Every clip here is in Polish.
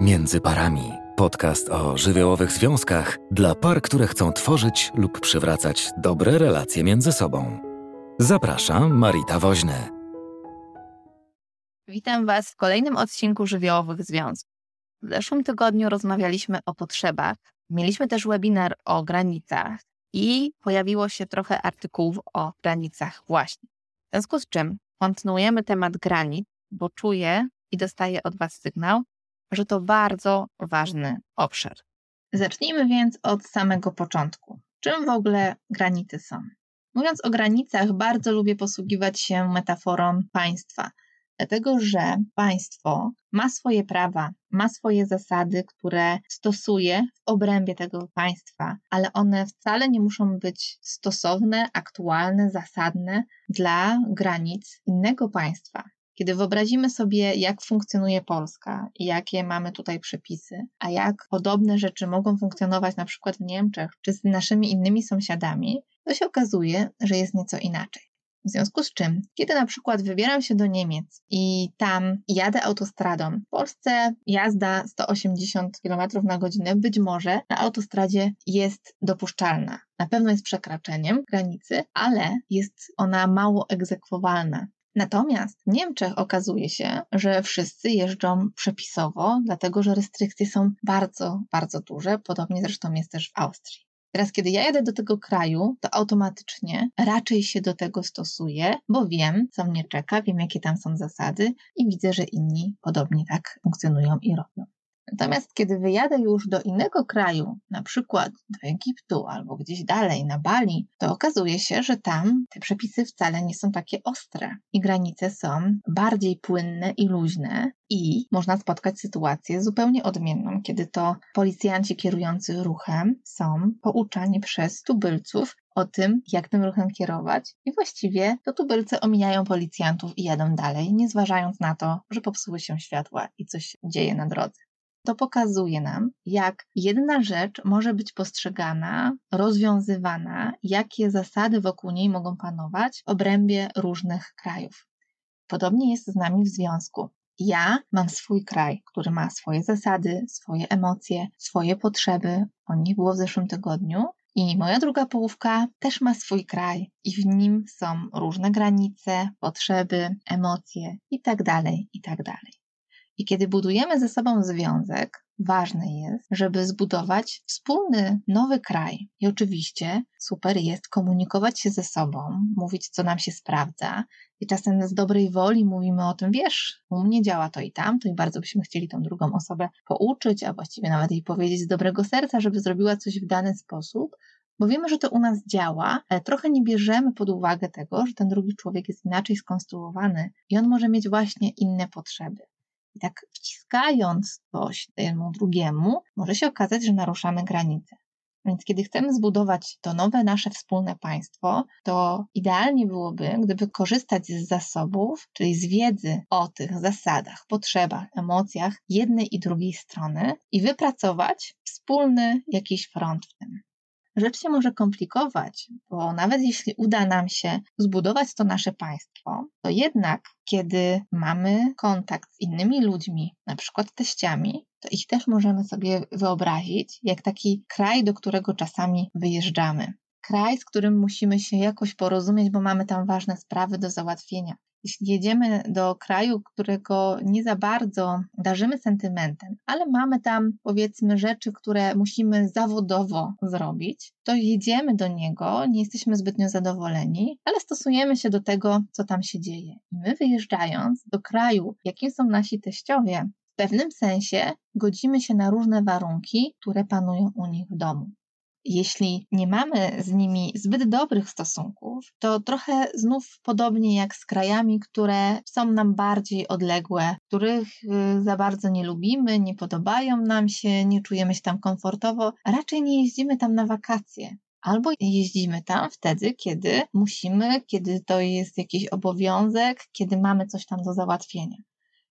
Między parami. Podcast o żywiołowych związkach dla par, które chcą tworzyć lub przywracać dobre relacje między sobą. Zapraszam Marita Woźny. Witam Was w kolejnym odcinku żywiołowych związków. W zeszłym tygodniu rozmawialiśmy o potrzebach, mieliśmy też webinar o granicach i pojawiło się trochę artykułów o granicach właśnie. W związku z czym kontynuujemy temat granic, bo czuję i dostaję od Was sygnał, że to bardzo ważny obszar. Zacznijmy więc od samego początku. Czym w ogóle granice są? Mówiąc o granicach, bardzo lubię posługiwać się metaforą państwa, dlatego że państwo ma swoje prawa, ma swoje zasady, które stosuje w obrębie tego państwa, ale one wcale nie muszą być stosowne, aktualne, zasadne dla granic innego państwa. Kiedy wyobrazimy sobie, jak funkcjonuje Polska i jakie mamy tutaj przepisy, a jak podobne rzeczy mogą funkcjonować na przykład w Niemczech czy z naszymi innymi sąsiadami, to się okazuje, że jest nieco inaczej. W związku z czym, kiedy na przykład wybieram się do Niemiec i tam jadę autostradą, w Polsce jazda 180 km na godzinę być może na autostradzie jest dopuszczalna. Na pewno jest przekraczeniem granicy, ale jest ona mało egzekwowalna. Natomiast w Niemczech okazuje się, że wszyscy jeżdżą przepisowo, dlatego że restrykcje są bardzo, bardzo duże. Podobnie zresztą jest też w Austrii. Teraz, kiedy ja jadę do tego kraju, to automatycznie raczej się do tego stosuję, bo wiem, co mnie czeka, wiem, jakie tam są zasady i widzę, że inni podobnie tak funkcjonują i robią. Natomiast kiedy wyjadę już do innego kraju, na przykład do Egiptu albo gdzieś dalej, na Bali, to okazuje się, że tam te przepisy wcale nie są takie ostre i granice są bardziej płynne i luźne i można spotkać sytuację zupełnie odmienną, kiedy to policjanci kierujący ruchem są pouczani przez tubylców o tym, jak tym ruchem kierować i właściwie to tubylcy omijają policjantów i jadą dalej, nie zważając na to, że popsuły się światła i coś dzieje na drodze. To pokazuje nam, jak jedna rzecz może być postrzegana, rozwiązywana, jakie zasady wokół niej mogą panować w obrębie różnych krajów. Podobnie jest z nami w związku. Ja mam swój kraj, który ma swoje zasady, swoje emocje, swoje potrzeby. O nich było w zeszłym tygodniu. I moja druga połówka też ma swój kraj, i w nim są różne granice, potrzeby, emocje itd. Tak itd. I kiedy budujemy ze sobą związek, ważne jest, żeby zbudować wspólny nowy kraj. I oczywiście super jest komunikować się ze sobą, mówić, co nam się sprawdza. I czasem z dobrej woli mówimy o tym, wiesz, u mnie działa to i tamto, i bardzo byśmy chcieli tą drugą osobę pouczyć, a właściwie nawet jej powiedzieć z dobrego serca, żeby zrobiła coś w dany sposób, bo wiemy, że to u nas działa, ale trochę nie bierzemy pod uwagę tego, że ten drugi człowiek jest inaczej skonstruowany i on może mieć właśnie inne potrzeby. I tak wciskając coś temu drugiemu, może się okazać, że naruszamy granice. Więc kiedy chcemy zbudować to nowe nasze wspólne państwo, to idealnie byłoby, gdyby korzystać z zasobów, czyli z wiedzy o tych zasadach, potrzebach, emocjach jednej i drugiej strony i wypracować wspólny jakiś front w tym rzecz się może komplikować, bo nawet jeśli uda nam się zbudować to nasze państwo, to jednak, kiedy mamy kontakt z innymi ludźmi, na przykład teściami, to ich też możemy sobie wyobrazić jak taki kraj, do którego czasami wyjeżdżamy. Kraj, z którym musimy się jakoś porozumieć, bo mamy tam ważne sprawy do załatwienia jeśli jedziemy do kraju, którego nie za bardzo darzymy sentymentem, ale mamy tam powiedzmy rzeczy, które musimy zawodowo zrobić, to jedziemy do niego, nie jesteśmy zbytnio zadowoleni, ale stosujemy się do tego, co tam się dzieje. I my wyjeżdżając do kraju, jakim są nasi teściowie, w pewnym sensie godzimy się na różne warunki, które panują u nich w domu. Jeśli nie mamy z nimi zbyt dobrych stosunków, to trochę znów podobnie jak z krajami, które są nam bardziej odległe, których y, za bardzo nie lubimy, nie podobają nam się, nie czujemy się tam komfortowo, raczej nie jeździmy tam na wakacje. Albo jeździmy tam wtedy, kiedy musimy, kiedy to jest jakiś obowiązek, kiedy mamy coś tam do załatwienia.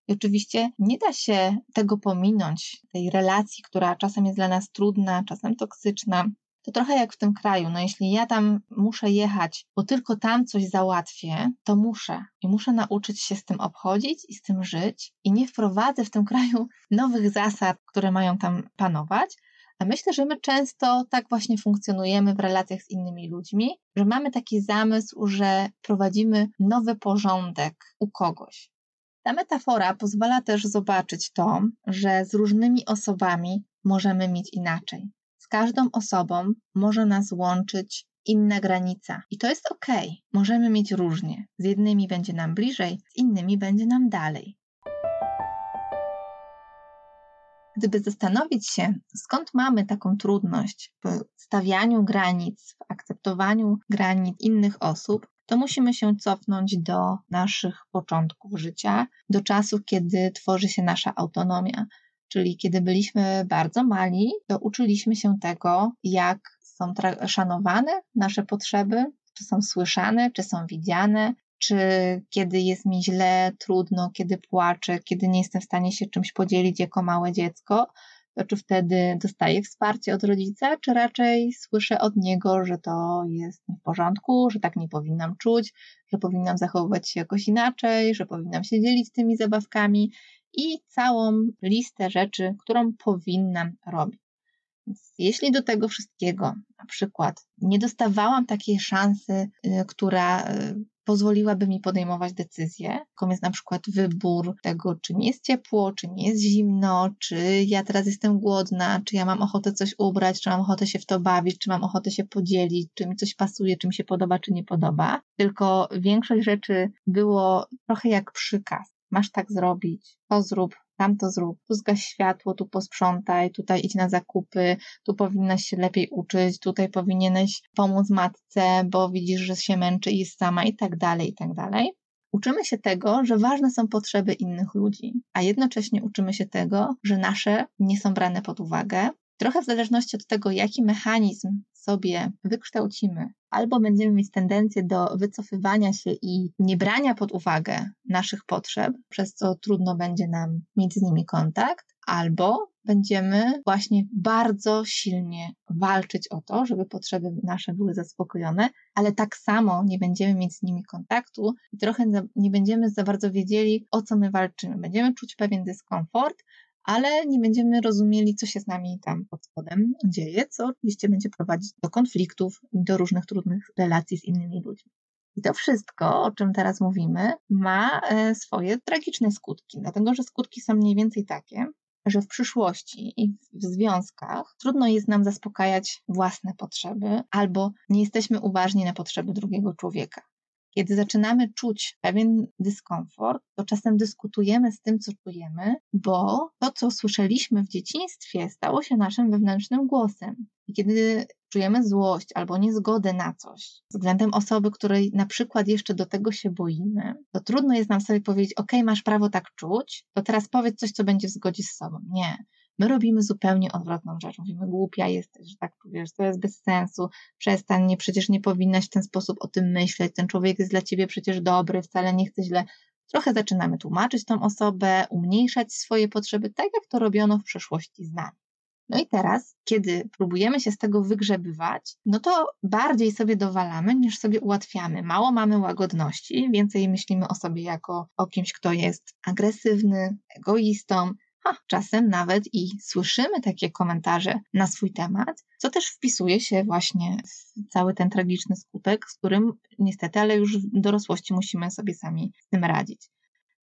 I oczywiście nie da się tego pominąć, tej relacji, która czasem jest dla nas trudna, czasem toksyczna, to trochę jak w tym kraju. No jeśli ja tam muszę jechać, bo tylko tam coś załatwię, to muszę. I muszę nauczyć się z tym obchodzić i z tym żyć. I nie wprowadzę w tym kraju nowych zasad, które mają tam panować. A myślę, że my często tak właśnie funkcjonujemy w relacjach z innymi ludźmi, że mamy taki zamysł, że prowadzimy nowy porządek u kogoś. Ta metafora pozwala też zobaczyć to, że z różnymi osobami możemy mieć inaczej. Z każdą osobą może nas łączyć inna granica. I to jest ok. Możemy mieć różnie. Z jednymi będzie nam bliżej, z innymi będzie nam dalej. Gdyby zastanowić się, skąd mamy taką trudność w stawianiu granic, w akceptowaniu granic innych osób, to musimy się cofnąć do naszych początków życia, do czasów, kiedy tworzy się nasza autonomia. Czyli kiedy byliśmy bardzo mali, to uczyliśmy się tego, jak są szanowane nasze potrzeby, czy są słyszane, czy są widziane, czy kiedy jest mi źle, trudno, kiedy płaczę, kiedy nie jestem w stanie się czymś podzielić jako małe dziecko, to czy wtedy dostaję wsparcie od rodzica, czy raczej słyszę od niego, że to jest nie w porządku, że tak nie powinnam czuć, że powinnam zachowywać się jakoś inaczej, że powinnam się dzielić tymi zabawkami i całą listę rzeczy, którą powinnam robić. Jeśli do tego wszystkiego, na przykład, nie dostawałam takiej szansy, y, która y, pozwoliłaby mi podejmować decyzje, jaką jest na przykład wybór tego, czy mi jest ciepło, czy mi jest zimno, czy ja teraz jestem głodna, czy ja mam ochotę coś ubrać, czy mam ochotę się w to bawić, czy mam ochotę się podzielić, czy mi coś pasuje, czy mi się podoba, czy nie podoba. Tylko większość rzeczy było trochę jak przykaz. Masz tak zrobić, to zrób, tam to zrób, tu zgaś światło, tu posprzątaj, tutaj idź na zakupy, tu powinnaś się lepiej uczyć, tutaj powinieneś pomóc matce, bo widzisz, że się męczy i jest sama i tak dalej, i tak dalej. Uczymy się tego, że ważne są potrzeby innych ludzi, a jednocześnie uczymy się tego, że nasze nie są brane pod uwagę. Trochę w zależności od tego, jaki mechanizm sobie wykształcimy, albo będziemy mieć tendencję do wycofywania się i niebrania pod uwagę naszych potrzeb, przez co trudno będzie nam mieć z nimi kontakt, albo będziemy właśnie bardzo silnie walczyć o to, żeby potrzeby nasze były zaspokojone, ale tak samo nie będziemy mieć z nimi kontaktu i trochę nie będziemy za bardzo wiedzieli, o co my walczymy. Będziemy czuć pewien dyskomfort, ale nie będziemy rozumieli, co się z nami tam pod spodem dzieje, co oczywiście będzie prowadzić do konfliktów, do różnych trudnych relacji z innymi ludźmi. I to wszystko, o czym teraz mówimy, ma e, swoje tragiczne skutki, dlatego że skutki są mniej więcej takie, że w przyszłości i w związkach trudno jest nam zaspokajać własne potrzeby, albo nie jesteśmy uważni na potrzeby drugiego człowieka. Kiedy zaczynamy czuć pewien dyskomfort, to czasem dyskutujemy z tym, co czujemy, bo to, co słyszeliśmy w dzieciństwie, stało się naszym wewnętrznym głosem. I kiedy czujemy złość albo niezgodę na coś względem osoby, której na przykład jeszcze do tego się boimy, to trudno jest nam sobie powiedzieć: OK, masz prawo tak czuć, to teraz powiedz coś, co będzie w zgodzie z sobą. Nie. My robimy zupełnie odwrotną rzecz. Mówimy, głupia jesteś, że tak czujesz, to jest bez sensu, przestań, nie, przecież nie powinnaś w ten sposób o tym myśleć, ten człowiek jest dla ciebie przecież dobry, wcale nie chce źle. Trochę zaczynamy tłumaczyć tą osobę, umniejszać swoje potrzeby, tak jak to robiono w przeszłości z nami. No i teraz, kiedy próbujemy się z tego wygrzebywać, no to bardziej sobie dowalamy niż sobie ułatwiamy. Mało mamy łagodności, więcej myślimy o sobie jako o kimś, kto jest agresywny, egoistą, ha, czasem nawet i słyszymy takie komentarze na swój temat, co też wpisuje się właśnie w cały ten tragiczny skutek, z którym niestety, ale już w dorosłości musimy sobie sami z tym radzić.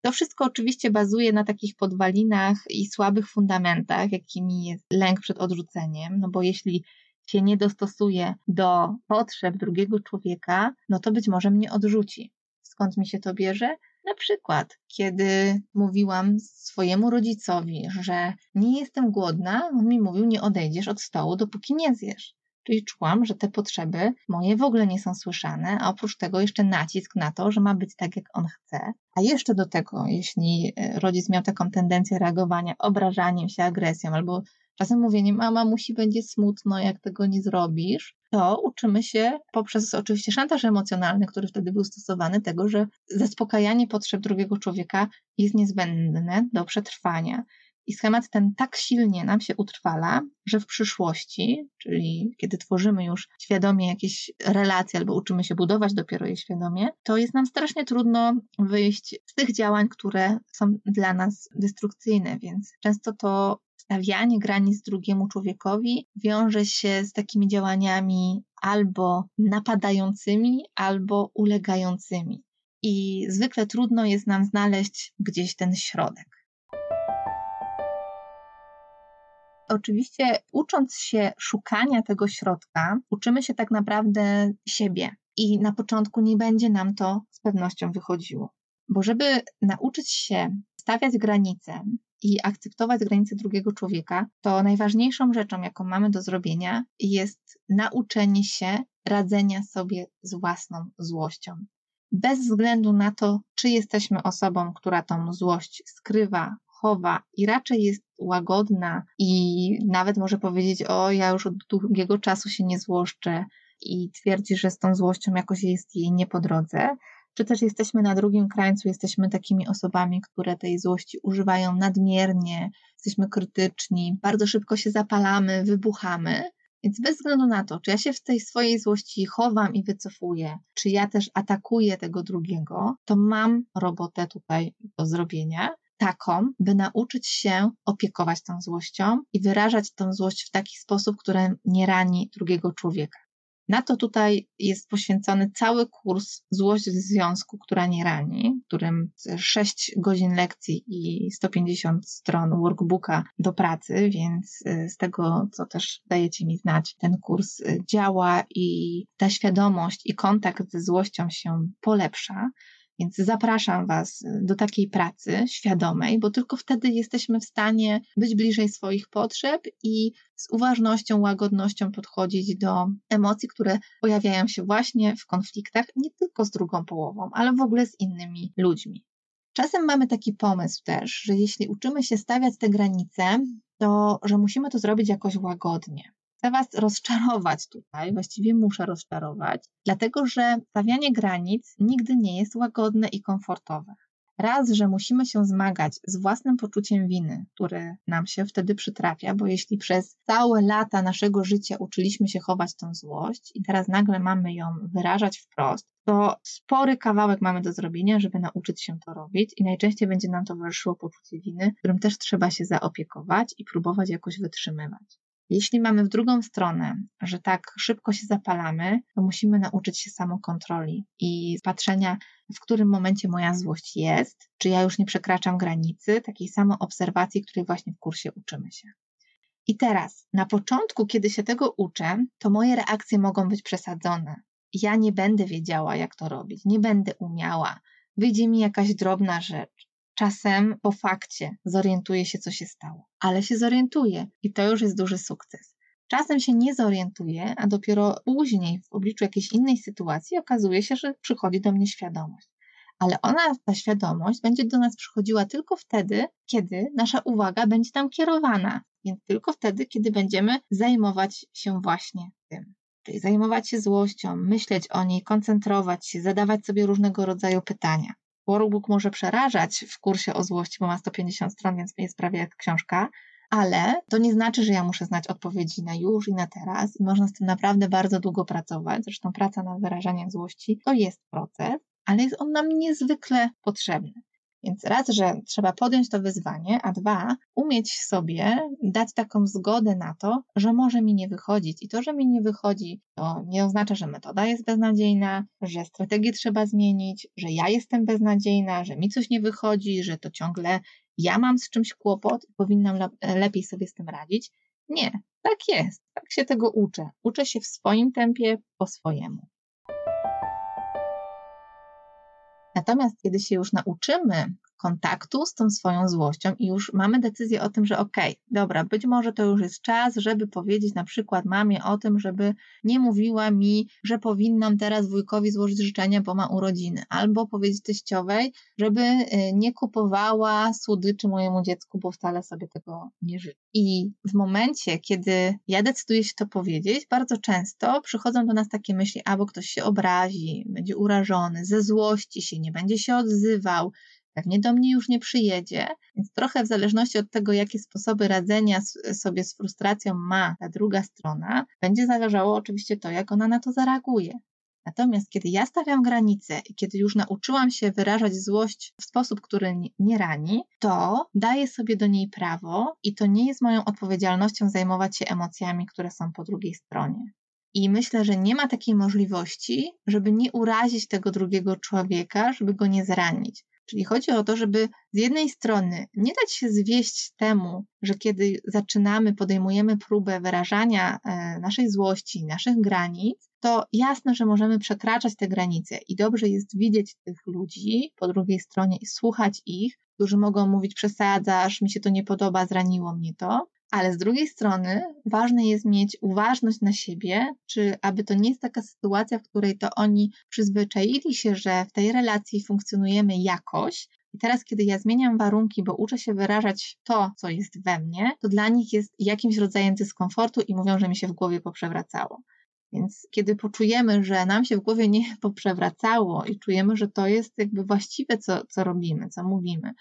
To wszystko oczywiście bazuje na takich podwalinach i słabych fundamentach, jakimi jest lęk przed odrzuceniem, no bo jeśli się nie dostosuje do potrzeb drugiego człowieka, no to być może mnie odrzuci. Skąd mi się to bierze? Na przykład, kiedy mówiłam swojemu rodzicowi, że nie jestem głodna, on mi mówił, nie odejdziesz od stołu, dopóki nie zjesz. Czyli czułam, że te potrzeby moje w ogóle nie są słyszane, a oprócz tego jeszcze nacisk na to, że ma być tak, jak on chce. A jeszcze do tego, jeśli e, rodzic miał taką tendencję reagowania obrażaniem się, agresją albo czasem mówieniem, mama musi będzie smutno, jak tego nie zrobisz, to uczymy się poprzez oczywiście szantaż emocjonalny, który wtedy był stosowany, tego, że zaspokajanie potrzeb drugiego człowieka jest niezbędne do przetrwania. I schemat ten tak silnie nam się utrwala, że w przyszłości, czyli kiedy tworzymy już świadomie jakieś relacje albo uczymy się budować dopiero je świadomie, to jest nam strasznie trudno wyjść z tych działań, które są dla nas destrukcyjne, więc często to stawianie granic drugiemu człowiekowi wiąże się z takimi działaniami albo napadającymi, albo ulegającymi. I zwykle trudno jest nam znaleźć gdzieś ten środek. Oczywiście, ucząc się szukania tego środka, uczymy się tak naprawdę siebie. I na początku nie będzie nam to z pewnością wychodziło. Bo żeby nauczyć się stawiać granice i akceptować granice drugiego człowieka, to najważniejszą rzeczą, jaką mamy do zrobienia, jest nauczenie się radzenia sobie z własną złością. Bez względu na to, czy jesteśmy osobą, która tą złość skrywa, chowa i raczej jest łagodna i nawet może powiedzieć: O, ja już od długiego czasu się nie złoszczę, i twierdzi, że z tą złością jakoś jest jej nie po drodze, czy też jesteśmy na drugim krańcu, jesteśmy takimi osobami, które tej złości używają nadmiernie, jesteśmy krytyczni, bardzo szybko się zapalamy, wybuchamy. Więc bez względu na to, czy ja się w tej swojej złości chowam i wycofuję, czy ja też atakuję tego drugiego, to mam robotę tutaj do zrobienia taką, by nauczyć się opiekować tą złością i wyrażać tą złość w taki sposób, który nie rani drugiego człowieka. Na to tutaj jest poświęcony cały kurs Złość w związku, która nie rani, w którym 6 godzin lekcji i 150 stron workbooka do pracy, więc y, z tego, co też dajecie mi znać, ten kurs y, działa i ta świadomość i kontakt ze złością się polepsza. Więc zapraszam Was do takiej pracy świadomej, bo tylko wtedy jesteśmy w stanie być bliżej swoich potrzeb i z uważnością, łagodnością podchodzić do emocji, które pojawiają się właśnie w konfliktach, nie tylko z drugą połową, ale w ogóle z innymi ludźmi. Czasem mamy taki pomysł też, że jeśli uczymy się stawiać te granice, to że musimy to zrobić jakoś łagodnie. Chcę Was rozczarować tutaj, właściwie muszę rozczarować, dlatego że stawianie granic nigdy nie jest łagodne i komfortowe. Raz, że musimy się zmagać z własnym poczuciem winy, które nam się wtedy przytrafia, bo jeśli przez całe lata naszego życia uczyliśmy się chować tą złość i teraz nagle mamy ją wyrażać wprost, to spory kawałek mamy do zrobienia, żeby nauczyć się to robić i najczęściej będzie nam towarzyszyło poczucie winy, którym też trzeba się zaopiekować i próbować jakoś wytrzymywać. Jeśli mamy w drugą stronę, że tak szybko się zapalamy, to musimy nauczyć się samokontroli i patrzenia, w którym momencie moja złość jest, czy ja już nie przekraczam granicy, takiej samoobserwacji, której właśnie w kursie uczymy się. I teraz, na początku, kiedy się tego uczę, to moje reakcje mogą być przesadzone. Ja nie będę wiedziała, jak to robić, nie będę umiała. Wyjdzie mi jakaś drobna rzecz, czasem po fakcie zorientuje się, co się stało, ale się zorientuje i to już jest duży sukces. Czasem się nie zorientuje, a dopiero później, w obliczu jakiejś innej sytuacji, okazuje się, że przychodzi do mnie świadomość. Ale ona, ta świadomość, będzie do nas przychodziła tylko wtedy, kiedy nasza uwaga będzie tam kierowana, więc tylko wtedy, kiedy będziemy zajmować się właśnie tym. Czyli zajmować się złością, myśleć o niej, koncentrować się, zadawać sobie różnego rodzaju pytania. Workbook może przerażać w kursie o złości, bo ma 150 stron, więc jest prawie jak książka, ale to nie znaczy, że ja muszę znać odpowiedzi na już i na teraz i można z tym naprawdę bardzo długo pracować. Zresztą praca nad wyrażaniem złości to jest proces, ale jest on nam niezwykle potrzebny. Więc raz, że trzeba podjąć to wyzwanie, a dwa, umieć sobie dać taką zgodę na to, że może mi nie wychodzić. I to, że mi nie wychodzi, to nie oznacza, że metoda jest beznadziejna, że strategię trzeba zmienić, że ja jestem beznadziejna, że mi coś nie wychodzi, że to ciągle ja mam z czymś kłopot i powinnam lepiej sobie z tym radzić. Nie, tak jest. Tak się tego uczę. Uczę się w swoim tempie, po swojemu. Natomiast kiedy się już nauczymy kontaktu z tą swoją złością i już mamy decyzję o tym, że okej, okay, dobra, być może to już jest czas, żeby powiedzieć na przykład mamie o tym, żeby nie mówiła mi, że powinnam teraz wujkowi złożyć życzenia, bo ma urodziny, albo powiedzieć teściowej, żeby y, nie kupowała słodyczy mojemu dziecku, bo wcale sobie tego nie życzę. I w momencie, kiedy ja decyduję się to powiedzieć, bardzo często przychodzą do nas takie myśli, albo ktoś się obrazi, będzie urażony, ze złości się, nie będzie się odzywał, pewnie do mnie już nie przyjedzie. Więc trochę w zależności od tego, jakie sposoby radzenia sobie z frustracją ma ta druga strona, będzie zależało oczywiście to, jak ona na to zareaguje. Natomiast kiedy ja stawiam granice i kiedy już nauczyłam się wyrażać złość w sposób, który nie rani, to daję sobie do niej prawo i to nie jest moją odpowiedzialnością zajmować się emocjami, które są po drugiej stronie. I myślę, że nie ma takiej możliwości, żeby nie urazić tego drugiego człowieka, żeby go nie zranić. Czyli chodzi o to, żeby z jednej strony nie dać się zwieść temu, że kiedy zaczynamy, podejmujemy próbę wyrażania e, naszej złości, naszych granic, to jasne, że możemy przekraczać te granice i dobrze jest widzieć tych ludzi po drugiej stronie i słuchać ich, którzy mogą mówić przesadzasz, mi się to nie podoba, zraniło mnie to, ale z drugiej strony ważne jest mieć uważność na siebie, czy aby to nie jest taka sytuacja, w której to oni przyzwyczaili się, że w tej relacji funkcjonujemy jakoś, i teraz, kiedy ja zmieniam warunki, bo uczę się wyrażać to, co jest we mnie, to dla nich jest jakimś rodzajem dyskomfortu i mówią, że mi się w głowie poprzewracało. Więc kiedy poczujemy, że nam się w głowie nie poprzewracało i czujemy, że to jest jakby właściwe, co, co robimy, co mówimy,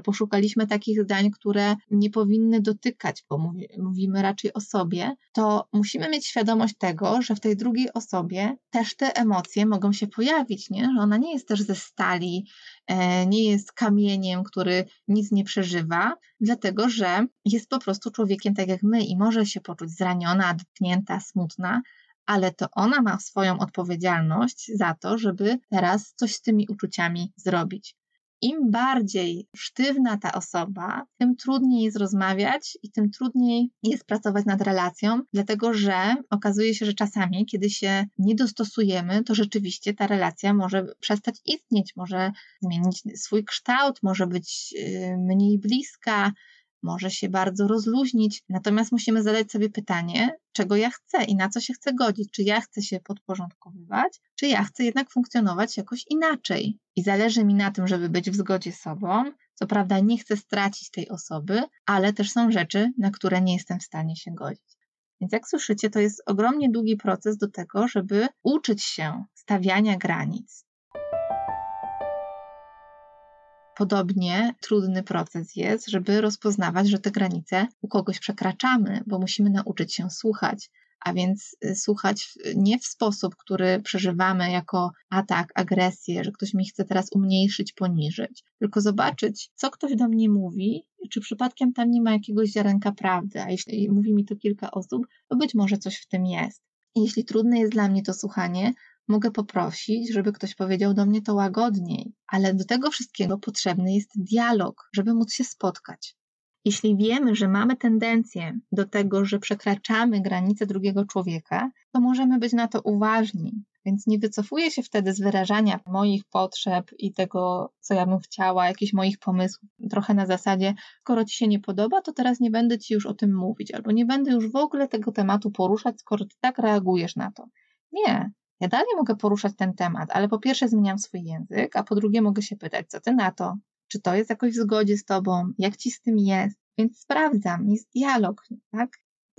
poszukaliśmy takich zdań, które nie powinny dotykać, bo mówi, mówimy raczej o sobie, to musimy mieć świadomość tego, że w tej drugiej osobie też te emocje mogą się pojawić, nie? że ona nie jest też ze stali, e, nie jest kamieniem, który nic nie przeżywa, dlatego że jest po prostu człowiekiem tak jak my i może się poczuć zraniona, dotknięta, smutna, ale to ona ma swoją odpowiedzialność za to, żeby teraz coś z tymi uczuciami zrobić im bardziej sztywna ta osoba, tym trudniej jest rozmawiać i tym trudniej jest pracować nad relacją, dlatego że okazuje się, że czasami, kiedy się nie dostosujemy, to rzeczywiście ta relacja może przestać istnieć, może zmienić swój kształt, może być y, mniej bliska, może się bardzo rozluźnić. Natomiast musimy zadać sobie pytanie, czego ja chcę i na co się chcę godzić. Czy ja chcę się podporządkowywać, czy ja chcę jednak funkcjonować jakoś inaczej. I zależy mi na tym, żeby być w zgodzie z sobą. Co prawda, nie chcę stracić tej osoby, ale też są rzeczy, na które nie jestem w stanie się godzić. Więc jak słyszycie, to jest ogromnie długi proces do tego, żeby uczyć się stawiania granic. Podobnie trudny proces jest, żeby rozpoznawać, że te granice u kogoś przekraczamy, bo musimy nauczyć się słuchać, a więc y, słuchać nie w sposób, który przeżywamy jako atak, agresję, że ktoś mi chce teraz umniejszyć, poniżyć, tylko zobaczyć, co ktoś do mnie mówi, czy przypadkiem tam nie ma jakiegoś ziarenka prawdy, a jeśli mówi mi to kilka osób, to być może coś w tym jest. Jeśli trudne jest dla mnie to słuchanie, mogę poprosić, żeby ktoś powiedział do mnie to łagodniej, ale do tego wszystkiego potrzebny jest dialog, żeby móc się spotkać. Jeśli wiemy, że mamy tendencję do tego, że przekraczamy granice drugiego człowieka, to możemy być na to uważni. Więc nie wycofuję się wtedy z wyrażania moich potrzeb i tego, co ja bym chciała, jakichś moich pomysłów, trochę na zasadzie, skoro ci się nie podoba, to teraz nie będę ci już o tym mówić, albo nie będę już w ogóle tego tematu poruszać, skoro ty tak reagujesz na to. Nie, ja dalej mogę poruszać ten temat, ale po pierwsze zmieniam swój język, a po drugie mogę się pytać, co ty na to? Czy to jest jakoś w zgodzie z tobą? Jak ci z tym jest? Więc sprawdzam, jest dialog, tak?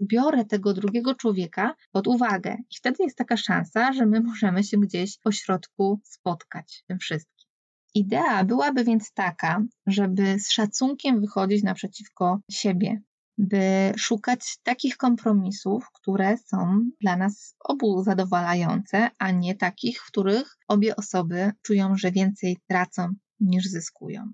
Biorę tego drugiego człowieka pod uwagę i wtedy jest taka szansa, że my możemy się gdzieś po środku spotkać tym wszystkim. Idea byłaby więc taka, żeby z szacunkiem wychodzić naprzeciwko siebie, by szukać takich kompromisów, które są dla nas obu zadowalające, a nie takich, w których obie osoby czują, że więcej tracą niż zyskują.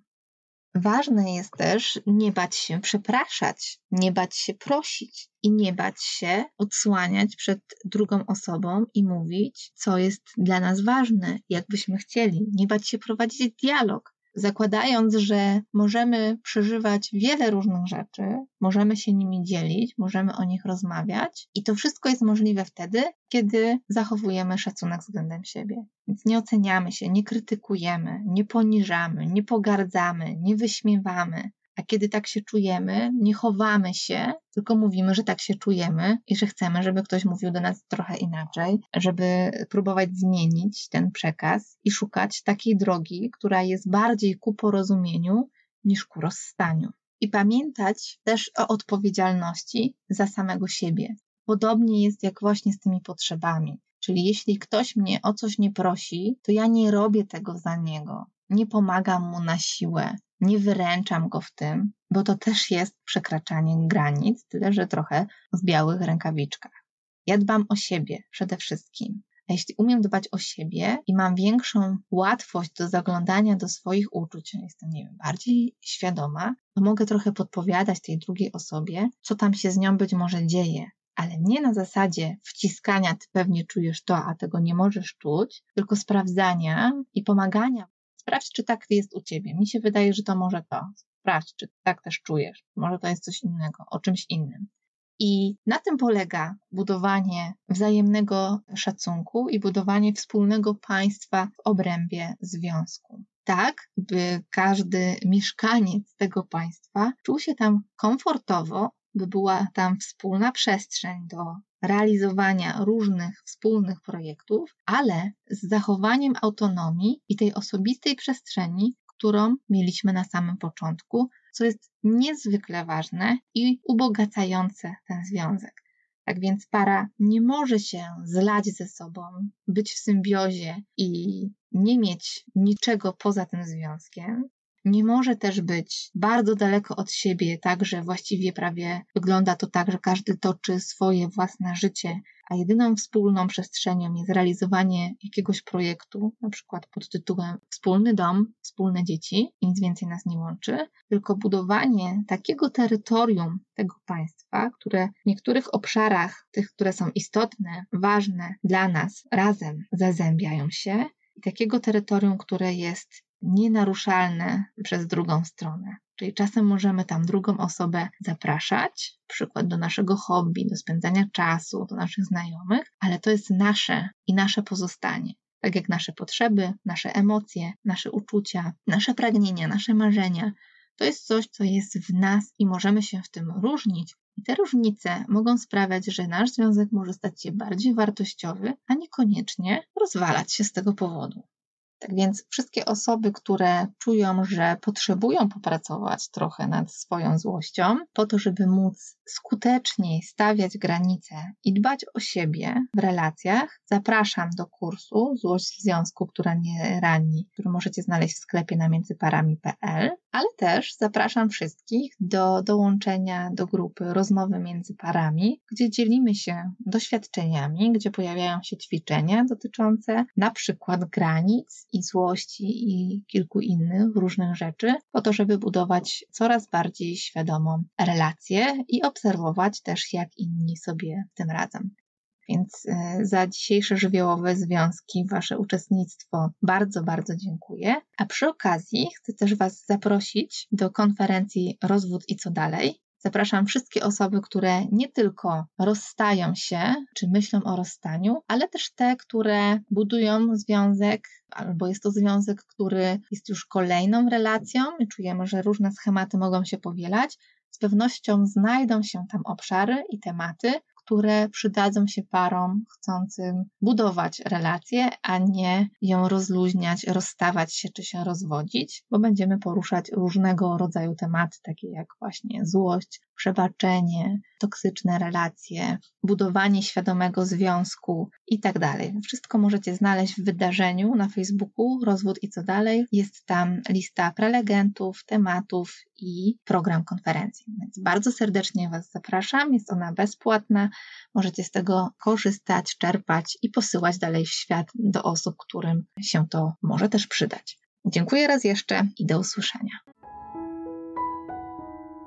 Ważne jest też nie bać się przepraszać, nie bać się prosić i nie bać się odsłaniać przed drugą osobą i mówić, co jest dla nas ważne, jak byśmy chcieli. Nie bać się prowadzić dialog, zakładając, że możemy przeżywać wiele różnych rzeczy, możemy się nimi dzielić, możemy o nich rozmawiać i to wszystko jest możliwe wtedy, kiedy zachowujemy szacunek względem siebie. Więc nie oceniamy się, nie krytykujemy, nie poniżamy, nie pogardzamy, nie wyśmiewamy, a kiedy tak się czujemy, nie chowamy się, tylko mówimy, że tak się czujemy i że chcemy, żeby ktoś mówił do nas trochę inaczej, żeby próbować zmienić ten przekaz i szukać takiej drogi, która jest bardziej ku porozumieniu niż ku rozstaniu. I pamiętać też o odpowiedzialności za samego siebie. Podobnie jest jak właśnie z tymi potrzebami. Czyli jeśli ktoś mnie o coś nie prosi, to ja nie robię tego za niego. nie pomagam mu na siłę, nie wyręczam go w tym, bo to też jest przekraczanie granic, tyle że trochę w białych rękawiczkach. Ja dbam o siebie przede wszystkim. A jeśli umiem dbać o siebie i mam większą łatwość do zaglądania do swoich uczuć, jestem, nie wiem, bardziej świadoma, to mogę trochę podpowiadać tej drugiej osobie, co tam się z nią być może dzieje. Ale nie na zasadzie wciskania, ty pewnie czujesz to, a tego nie możesz czuć, tylko sprawdzania i pomagania. Sprawdź, czy tak jest u ciebie. Mi się wydaje, że to może to. Sprawdź, czy tak też czujesz. Może to jest coś innego, o czymś innym. I na tym polega budowanie wzajemnego szacunku i budowanie wspólnego państwa w obrębie związku. Tak, by każdy mieszkaniec tego państwa czuł się tam komfortowo, by była tam wspólna przestrzeń do realizowania różnych wspólnych projektów, ale z zachowaniem autonomii i tej osobistej przestrzeni, którą mieliśmy na samym początku, co jest niezwykle ważne i ubogacające ten związek. Tak więc para nie może się zlać ze sobą, być w symbiozie i nie mieć niczego poza tym związkiem. Nie może też być bardzo daleko od siebie, tak że właściwie prawie wygląda to tak, że każdy toczy swoje własne życie a jedyną wspólną przestrzenią jest realizowanie jakiegoś projektu, na przykład pod tytułem Wspólny dom, wspólne dzieci, nic więcej nas nie łączy, tylko budowanie takiego terytorium tego państwa, które w niektórych obszarach, tych, które są istotne, ważne dla nas, razem zazębiają się i takiego terytorium, które jest nienaruszalne przez drugą stronę. Czyli czasem możemy tam drugą osobę zapraszać, przykład do naszego hobby, do spędzania czasu, do naszych znajomych, ale to jest nasze i nasze pozostanie. Tak jak nasze potrzeby, nasze emocje, nasze uczucia, nasze pragnienia, nasze marzenia. To jest coś, co jest w nas i możemy się w tym różnić. I te różnice mogą sprawiać, że nasz związek może stać się bardziej wartościowy, a niekoniecznie rozwalać się z tego powodu. Tak więc wszystkie osoby, które czują, że potrzebują popracować trochę nad swoją złością, po to, żeby móc skuteczniej stawiać granice i dbać o siebie w relacjach, zapraszam do kursu Złość w Związku, która nie rani, który możecie znaleźć w sklepie na międzyparami.pl, ale też zapraszam wszystkich do dołączenia do grupy Rozmowy między parami, gdzie dzielimy się doświadczeniami, gdzie pojawiają się ćwiczenia dotyczące na przykład granic i złości i kilku innych różnych rzeczy, po to, żeby budować coraz bardziej świadomą relację i obserwować też, jak inni sobie tym radzą. Więc e, za dzisiejsze żywiołowe związki, Wasze uczestnictwo bardzo, bardzo dziękuję. A przy okazji chcę też Was zaprosić do konferencji Rozwód i co dalej, Zapraszam wszystkie osoby, które nie tylko rozstają się, czy myślą o rozstaniu, ale też te, które budują związek, albo jest to związek, który jest już kolejną relacją i czujemy, że różne schematy mogą się powielać. Z pewnością znajdą się tam obszary i tematy, które przydadzą się parom chcącym budować relację, a nie ją rozluźniać, rozstawać się czy się rozwodzić, bo będziemy poruszać różnego rodzaju tematy, takie jak właśnie złość, przebaczenie, toksyczne relacje, budowanie świadomego związku i tak dalej. Wszystko możecie znaleźć w wydarzeniu na Facebooku Rozwód i co dalej. Jest tam lista prelegentów, tematów i program konferencji. Więc bardzo serdecznie Was zapraszam. Jest ona bezpłatna. Możecie z tego korzystać, czerpać i posyłać dalej w świat do osób, którym się to może też przydać. Dziękuję raz jeszcze i do usłyszenia.